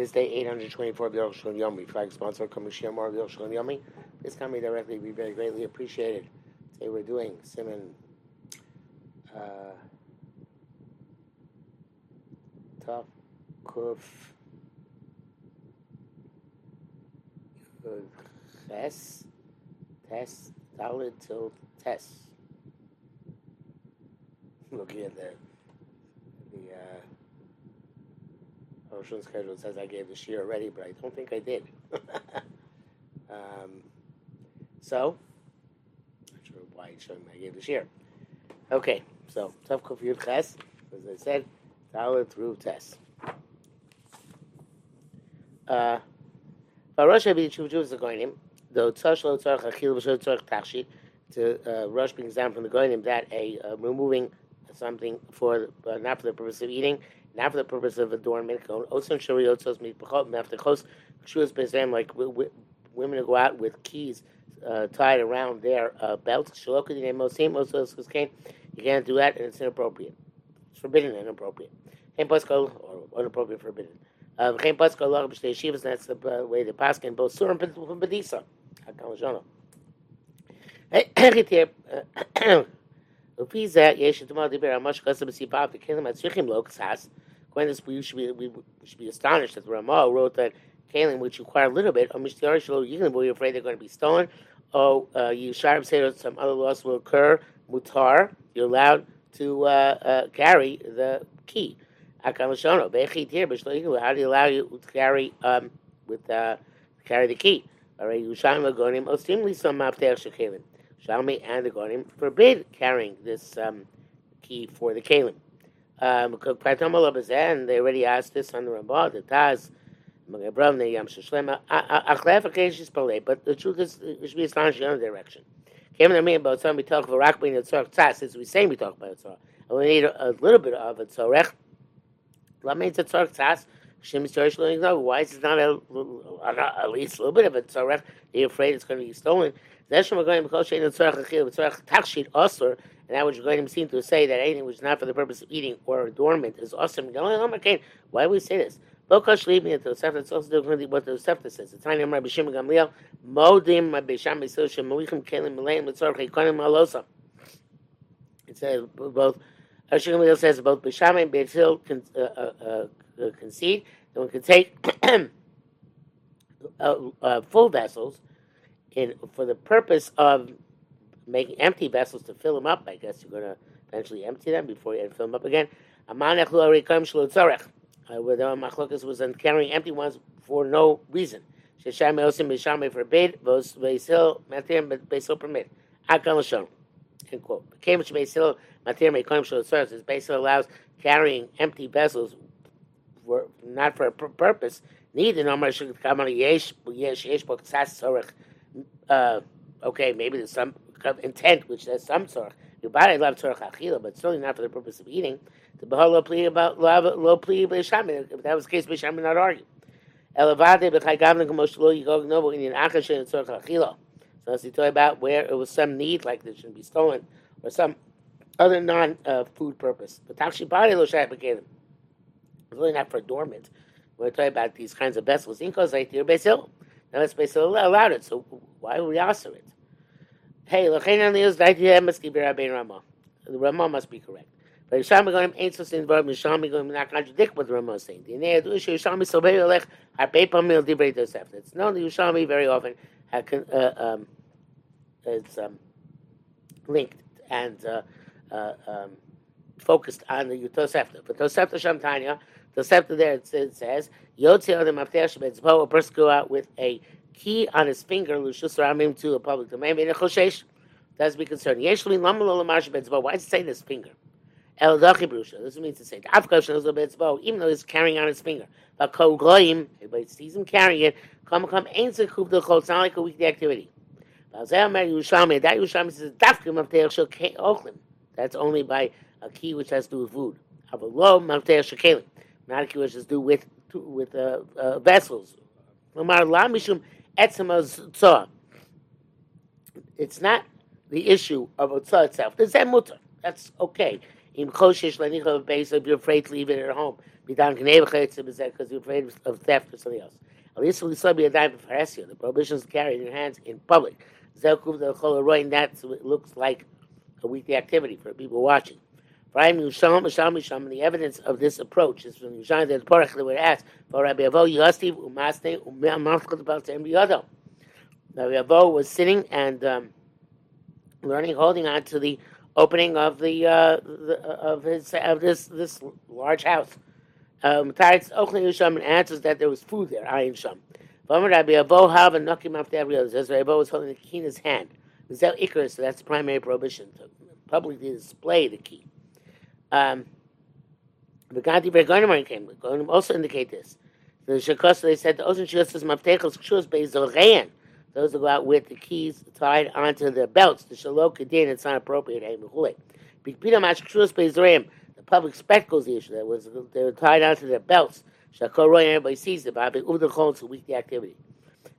This day, 824 of Yosh Yomi. Flag sponsor, Mar of Yosh Yomi. This coming directly be very greatly appreciated. Today we're doing Simon uh, Top Kuf Tes Tes Dalit till Tes. Looking at the the uh, Ocean schedule says I gave the year already, but I don't think I did. um, so, not sure why it's showing I gave the year. Okay, so Tav Kuf Yud Ches, as I said, Dalit through Tes. Uh, Rosh Hashanah Tshuva is the Goinim. The Tzash Lo Tzarech Achil V'Shol Tzarech Tachshit. To uh, Rosh brings down from the Goinim that a uh, removing something for uh, not for the purpose of eating, not for the purpose of adornment. Also, Shari Yotzos Meet B'Chot After Chos Shuas Bezem like w- w- women who go out with keys uh, tied around their uh, belts. Shalokadin Mosim Mosos Kain. You can't do that, and it's inappropriate. It's forbidden and inappropriate. or inappropriate, forbidden. V'chein paska Allah b'shtei yeshivas, that's the uh, way the paska in both surah and bedisa. Hakam l'shana. Hechit here, לפי זה יש את מה דיבר על מה שחסר בסיבה וכלים הצריכים לו קצת. this, we should be, we should be astonished that the wrote that kalim, which require a little bit, or mishtiyar shelo yiglim, we're afraid they're going to be stolen, or uh, you sharp that some other loss will occur, mutar, you're allowed to uh, uh, carry the key. How do you allow you to carry um, with uh, carry the key? All right, Yushalmi Gonim Ostimli some Mafter Shekalim. Shalmi and the Gonim forbid carrying this um, key for the Kalim. Um, and they already asked this on the Ramah, the Taz, but the truth is, it should be astonishing in the other direction. Came to me about some we Tzorach say we talk about Tzorach. And we need a, a little bit of a Tzorach why is it not a, at least a little bit of a tzarech? You're afraid it's going to be stolen. And that which to seem to say that anything which is not for the purpose of eating or adornment is awesome. Why do we say this? Bokash leave me at the Tosefta. It's also different what the Tosefta says. It's tiny Rabbi Shimon Gamliel. Modim Rabbi Sham Beisil Shem Moichem Kelim Meleim Litzorach Ikonim Malosa. It says both Hashem Gamliel says both Bisham and Beit con, uh, uh, uh, concede that one can take uh, uh, full vessels in for the purpose of making empty vessels to fill them up. I guess you're going to eventually empty them before you fill them up again. Amanech luarikam shlotzarech. Where the machlokas was on carrying empty ones for no reason. Shesham forbid, permit. End quote. Came to beisil matir meikoim shlotzarech. This beisil allows carrying empty vessels for not for a purpose. Neither no more should come on yesh yesh yesh bo uh, okay, maybe there's some intent which says some tzorach. Your body love tzorach achila, but certainly not for the purpose of eating. The bahal lo pli about love lo pli b'shamin. If that was the case, b'shamin not argue. Elevate b'chay gavna k'mosh lo yigog novo in akash and tzorach achila. So as he talk about where it was some need, like this shouldn't be stolen, or some other non-food uh, purpose. But takshi body lo shayat b'kelim. It's really not for adornment. We're talking about these kinds of vessels. Inkos like your basil. Now let's basically allowed it. So why would we answer it? Hey, the Rama The Rama must be correct. But Yisham Begonim ain't so saying verb. Yisham Begonim not contradict what the Rama is saying. The Nea Du Ishu Yisham so very lech harpei pamil divrei Tosef. It's known that Yisham very often uh, um, it's um, linked and uh, uh, um, focused on the Tosefta. But Tosefta Shamtanya the scepter there it says, Yotzi Adam After a person go out with a key on his finger, Lushus Ramim to a public domain, in a Choshesh. That's be concerned. Yeshli Lamalo Lamash Betzbo. Why does it say this finger? El Dachi Brusha. This means to say, Afkash knows Betzbo, even though he's carrying on his finger. But Ko Goyim, everybody sees him carrying it, come come ain't a kuv the It's not like a weekday activity. That Yerushalmi says, Dafkim of Shel Ochlim. That's only by a key which has to do with food. Have a low Mafter Shekalim not a key which has to do with with uh, uh, vessels. It's not the issue of tzah itself. There's that mutter. That's okay. Im choshish lenicha base if you're afraid to leave it at home. Bidan because you're afraid of theft or something else. At least we saw be a dime for The prohibition is carried in your hands in public. That looks like a weekly activity for people watching. The evidence of this approach is from Yushan that Porach that were asked for Rabbi Avo Yostiv Umasne Umasne about every other. Rabbi Avo was sitting and um, learning, holding on to the opening of the, uh, the of his of this this large house. Um, Yushan answers that there was food there. Ayin Sham. Rabbi Avo have a knocking off the other. Says Rabbi Avo was holding the key in his hand. So that's the primary prohibition to publicly display the key. Um, the Gandhi Bergonim came. Bergonim also indicate this. The Shakos, they said the Ocean Shus is Maftechos Kshus Beis Those who go out with the keys tied onto their belts. The Shalok Kedin, it's not appropriate. The public spectacles issue. That was they were tied onto their belts. Shakor Roy, everybody sees it. But Uber Chol, it's a weekly activity.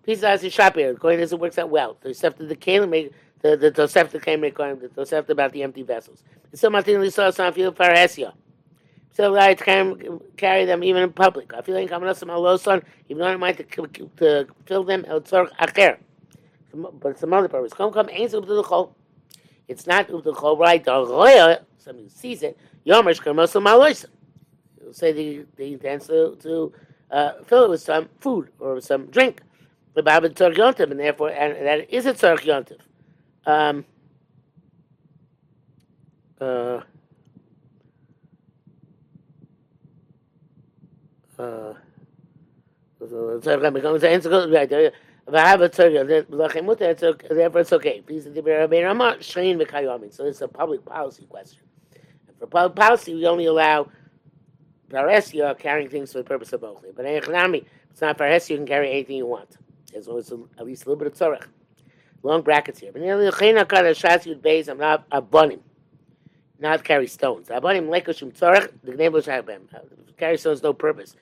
Pieces as a shop here. To this, it works out well. The Tosefta the Kalim, the the Tosefta came requiring the Tosefta about the empty vessels. So Martin saw some field parasia. So I can carry them even in public. I feel like I'm not some loson, even though I might to, to fill them el tzorch acher. But some other purpose. Come come ain't up to the chol. It's not up to the chol right. The roya, somebody sees it. Yomesh kermos maloisim. Say the the intends to to uh, fill it with some food or some drink. The Babin tzorch yontiv, and therefore, and that is a tzorch yontiv. Um, uh, uh, therefore it's okay. So it's a public policy question. And for public policy, we only allow paresia carrying things for the purpose of both. But it's not paresia, you can carry anything you want. As long as at least a little bit of tzorach. Long brackets here. But I'm not a not carry stones. Abonim lekoshim tzorach, the them. Carry stones no purpose.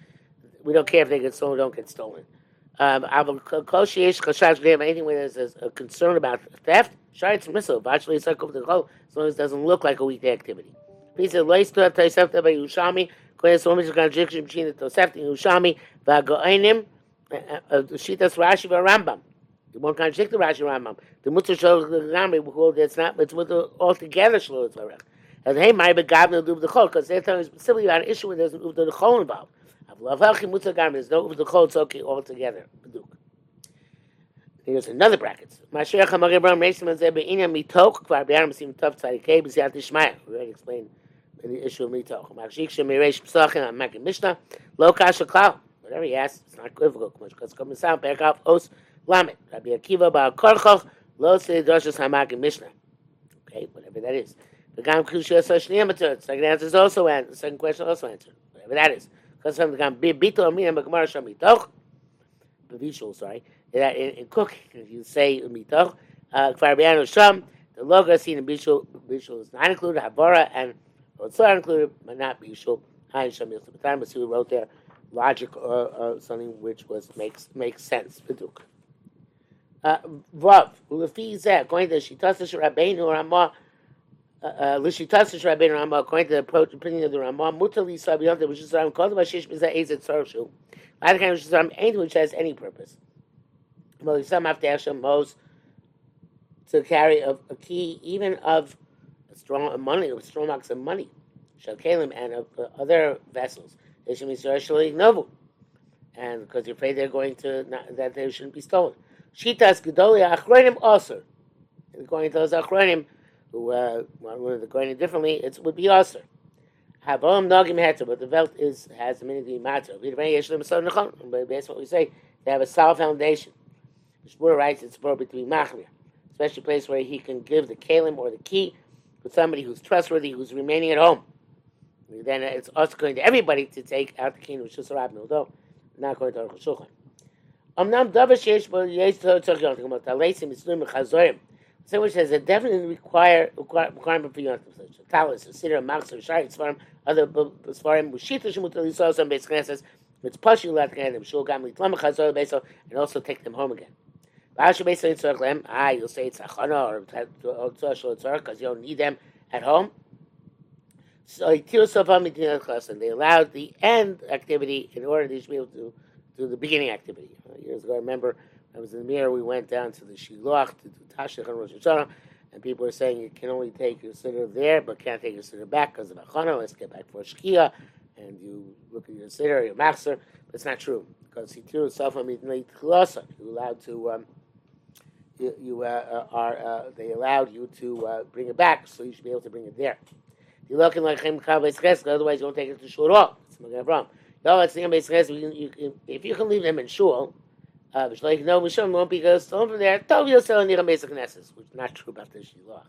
We don't care if they get stolen don't get stolen. Um, anything where there's a concern about theft, sharitz missile, virtually it's over the whole, as long as it doesn't look like a weekday activity. Of lace to Tosefta by Yushami, there's so much contradiction between the Tosefta and Yushami, Vagoinim, uh, uh, Shitas Rashi Rambam. Won't contradict the Rashi Rambam. The Mutter Shol Rambam, we call it's not, it's with the altogether Shlo Tzorech. And hey, my begavna do the chol because they're talking specifically about an issue where there's an uvda the chol involved. I love helchim mutzah garmin. There's no uvda the chol. It's okay altogether. Here's another bracket. Mashiach Hamar Abraham Reisim Zeh Be'inya Mitoch Kvar Be'aram Sim Tov Tzadikei B'Siyat Ishmael. We already explained the issue of Mitoch. Machshik Shem Yiresh Psachim on Makim Mishnah. Lo Kasha Klal. Whatever he asks, it's not equivocal. Because come sound Perkav Os Lamet. Rabbi Akiva Ba'al Korchoch Lo Sei Doshas HaMakim Mishnah. Okay, whatever that is. The Gam Kushya Sashni Amateur. Second answer is also answered. Second question also answered. Whatever that is. Because from the Gam Bito Amina Bakmar Sham Mitoch. Bevishul, sorry. That in, in cooking, if you say Mitoch, uh, Kfar Biano Sham, the logo seen in Bishul, Bishul is not included, Havara and Otsar included, but not Bishul. Hain Sham. The time was who wrote there logic or, or something which was makes makes sense. Biduk. Uh, Vav, Ulefi Zeh, going to Shitasash Rabbeinu Ramah. L'shitasish Rabbeinu Rambam, according to the opinion of the Rambam, mutali sabiyante, which is Rambam called bashish b'zeh ezet tzorchu. Either kind which is Rambam anything which has any purpose. Well, some have to Hashem most to carry a, a, key, even of strong money, of strong marks of money, shalkelim, and of uh, other vessels. They should be socially and because you're afraid they're going to not, that they shouldn't be stolen. Shitas gedolia achronim also. According to those achronim who uh, to go differently, it would be aser. Havam nagim heter, but the belt is has the matter. But based on what we say, they have a solid foundation. The Shmur writes it's appropriate to be machmir, especially place where he can give the kalim or the key to somebody who's trustworthy, who's remaining at home. Then it's also going to everybody to take out the key, which is a rabbi, although not going to Aruch Shulchan. Davar sheish bo yesh tzor tzor yom, tchumot aleisim, mitzlum, chazorim, so which has a definite require, requirement for Yom Tov. Talis, a siddur, machzor, shari, tzvarim, other tzvarim, mushita shemutal yisrael, some base knesses, it's pashu lat them, shul gam litlam chazor beso, and also take them home again. V'ashu beso yitzorach lem, ah, you'll say it's achana or tzor shul tzor, because you don't need them at home. So they allowed the end activity in order to be able to do the beginning activity. Uh, years ago, I remember I was in the Mir. We went down to the Shiloh to do Tashlich and Rosh Hashanah, and people were saying you can only take your sitter there, but can't take your sitter back because of Achana. Let's get back for Shkia, and you look at your sitter, your master. It's not true because Sitiru Safa Mitnei Tchilasa. You're allowed to. Um, you, you uh, uh, are uh, they allowed you to uh, bring it back, so you should be able to bring it there. You're looking like otherwise you don't take it to shul at all. It's Magen Avraham. If you can leave them in shul, uh, like no, Mishum won't be going stolen from there. Tov Yosel Nira Mesa Knesses, which not true about the Shiloh.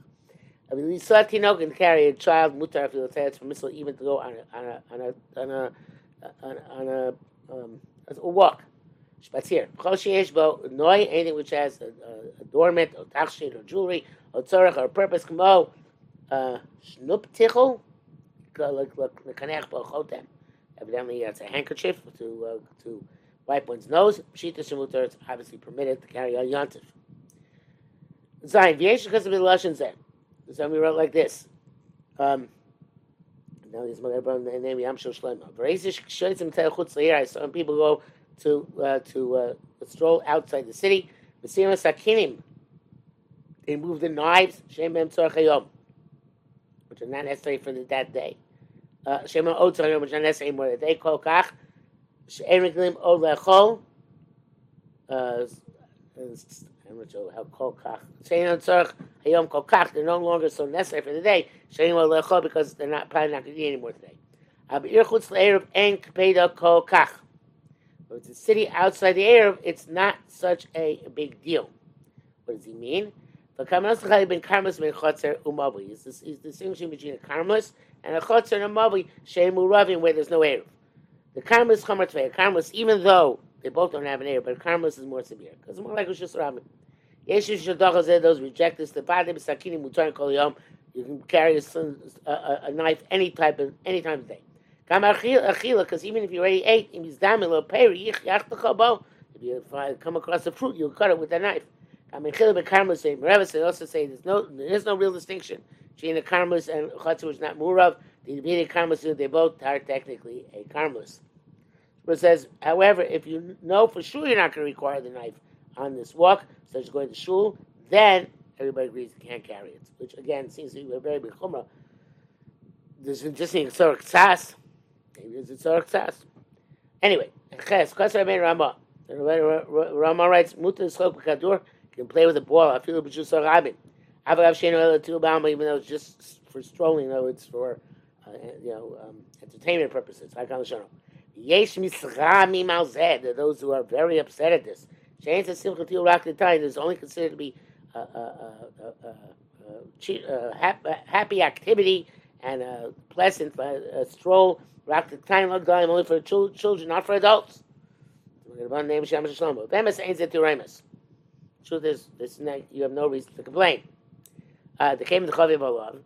I mean, we saw Tino can carry a child, mutar, if it's permissible even to go on a, on a, on a, on a, on a, on a, um, a walk. Spazier. Chol sheyesh bo noy, anything which has a, a adornment, or tachshit, or jewelry, or tzorach, or purpose, kamo, uh, shnup tichel, like, like, the kanech bo chotem. Evidently, it's a handkerchief to, uh, to wipe one's nose. Pshita shemutar, it's obviously permitted to carry a yontif. Zayin, v'yesh because of the lashon zeh. So we wrote like this. Um, now this the name Yam Shel Shlomo. V'reisish shoytzim tel chutz le'ir. Some people go to uh, to uh, stroll outside the city. V'siyam sakinim. They move the knives. Shem bem tzorchayom, which are not necessary for the, that day. Uh, More. They call kach. She'en. I'm not sure how kol kach. Kach. They're no longer so necessary for the day. Because they're not probably not going to eat anymore today. Aber ir chutz le'erev en kpeda kol kach. But it's a city outside the Arab, it's not such a big deal. What does he mean? He's, he's distinguishing between a karmelis and a chotzer and a mabli, shemu ravim, where there's no Erev. The karmelis chomer tvei. A karmelis, even though they both don't have an Erev, but a karmelis is more severe. Because it's more like Rosh Hashanah. Yeshu shadachas those reject this. The body b'sakini mutar kol yom. You can carry a, a, a, knife any type of any time of day. Because even if you already ate, if you come across a fruit, you'll cut it with a knife. Rebbe also say there's no there's no real distinction between a karmus and chatzah, which is not murav. The immediate karmus, they both are technically a karmus. But says, however, if you know for sure you're not going to require the knife on this walk, such as going to shul, then everybody agrees you can't carry it. Which again seems to be a very big chumrah. There's just a sort of Maybe it's a tzarech tzas. Anyway, Ches, Kasar Ben Rama. Rama writes, Muta Schok B'kadur can play with the ball. I feel it Shenu El Tu Bama, even though it's just for strolling, though it's for, uh, you know, um, entertainment purposes. Hakam Shono. Yesh Misrami Malzed, those who are very upset at this. Shayin says Simcha Rak Time is only considered to be a, a, a, a happy activity and a pleasant a stroll Rak the time of time only for children, not for adults. To Truth is, this you have no reason to complain. Uh, they came to Chaviv Alav,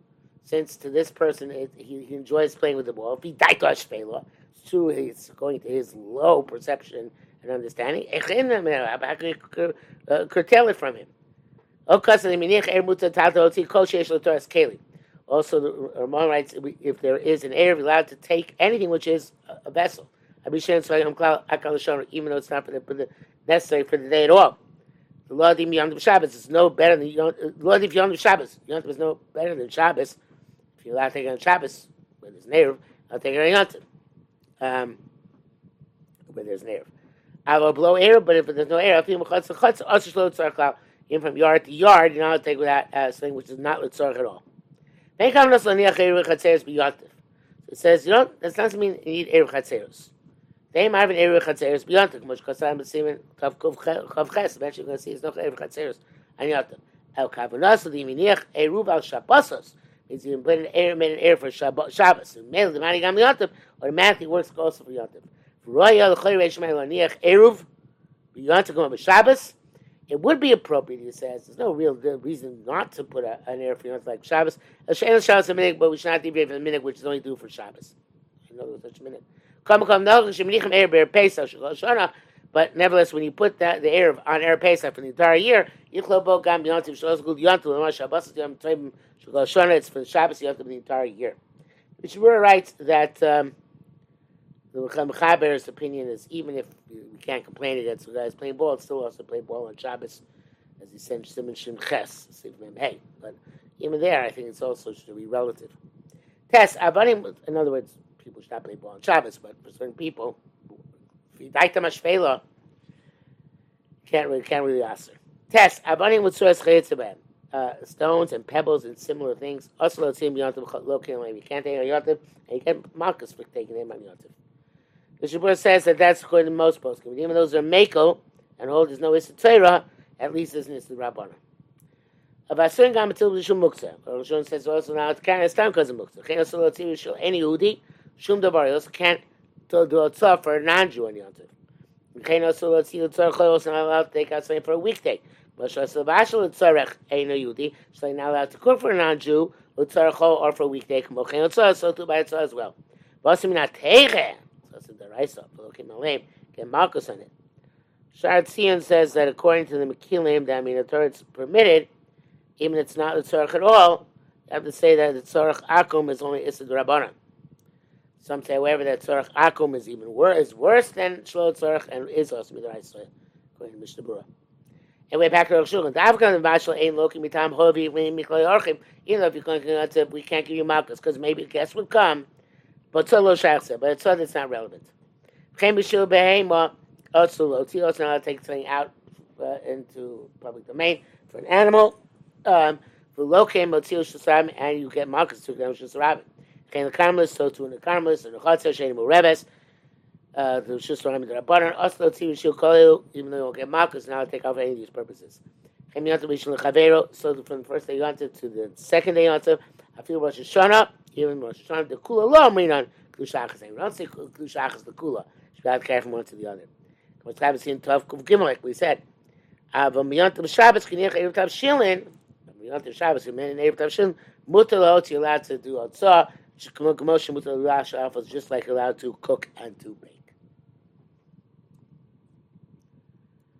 since to this person it, he, he, enjoys playing with the ball. If he daitosh fela, true he's going to his low perception and understanding. You uh, curtail it from him? Also, the Ramon writes if there is an Erev, allowed to take anything which is a, vessel. Even though it's not for the, for the, necessary for the day at all. Lord of Yom Shabbos is no better than Lord of Yom Shabbos. Yom is no better than Shabbos. If you're allowed to take it on Shabbos, where there's an Erev, I'll take it on Yom um, where there's an Erev. I will blow air, but if there's no air, I'm a chutz of chutz. Also, slow tzaraclah. even from yard to yard, you're not to take without uh, something which is not litzarch at all. It says, you know, that doesn't mean you need Erev Chatzeros. They might have an Erev Chatzeros beyond it, much because I'm seeing Kav Kav Ches, eventually you're going to see there's no Erev Chatzeros on Yotam. El Kavanas, the Yiminiach, Eruv al Shabbosos, means you put an Erev, made an Erev for Shabbos. And Mele, the Mani Gam Yotam, automatically works also for Yotam. For Roya, the Choy Reish Mele, Niach, Eruv, beyond to go on Shabbos, it would be appropriate, he says. There's no real reason not to put a, an air for like Shabbos. Shabbos a minute, but we should not deviate from the minute, which is only due for Shabbos. I know there's such a minute. But nevertheless, when you put that the air on air Pesach for the entire year, it's for the Shabbos the entire year. Mishmura writes that um, the Mechaber's opinion is even if we can't complain against the guys playing ball, it's still also play ball on Shabbos, as he said, Simon Shem Ches, Hey. But even there, I think it's also should be relative. Test, Avanim, in other words, people should not play ball on Shabbos, but for certain people, if you die to Mashvela, can't really, can't really ask her. Test, Avanim with Chayitzabem uh, stones and pebbles and similar things. Also, let's see Yontif Lokim. You can't take a Yontif, and you get Malchus for taking him on Yontif. The Shabbat says that that's according to most poskim. Even those are Mako and hold there's no Issa Torah, at least there's an Issa Rabbana. Of Asurin Gam Matil B'Shum Muktzah. Or Rishon says also now it can't stand because of Muktzah. Chen also let's see any Yehudi, Shum Dabar. You also can't do a tzah for a non-Jew on Yontif. Chen also let's see the tzah also not allowed to take out something for a weekday. But Shasabashal Tzarech Ein Yehudi, so they're not allowed to cook for a non-Jew, Utzarcho or for a weekday, Kamochen Utzar, so too by Utzar as well. Basim Nateche, so it's in the Raisa, Pelokim Alim, get Malchus on it. Shard Tzion says that according to the Mekilim, that I mean the Torah it's permitted, even if it's not the Tzarech at all, you have to say that the Tzarech Akum is only Issa Rabbanan. Some say, however, that Tzarech Akum is even worse, is worse than Shlo Tzarech and is also Midrash, according to Mishnah Berurah. And we're back to Rosh Hashanah. The Afghan Vashal ain't looking mitam hovi miklay orchim. Even though if you're going to, we can't give you malchus because maybe guests would come. But so lo shachsa. But it's so that's not relevant. Chem b'shul behema otzu lo tzilos. Now take something out uh, into public domain for an animal. Um, for lokem otzil shasam, and you get malchus to them shasarabim. The karmelis, so too in the karmelis, and the chatzah shenim ureves uh, the Shus Ranim the Rabbanan, Oslo even though you won't get Malchus, now take off any of these purposes. So from the first day Yontav to the second day Yontav, I feel Rosh Hashanah, even Rosh Hashanah, the Kula Lo Amrinan, we don't say Klushachas, the Kula, got to carry from one to the other. What's happening in Tov Kuv Gimel, like we said, Avam Yontav Shabbos, Kinech Erev Tav Shilin, Yontav Shabbos, and Erev Tav Shilin, Mutter Lo, allowed to do just like allowed to cook and to bake.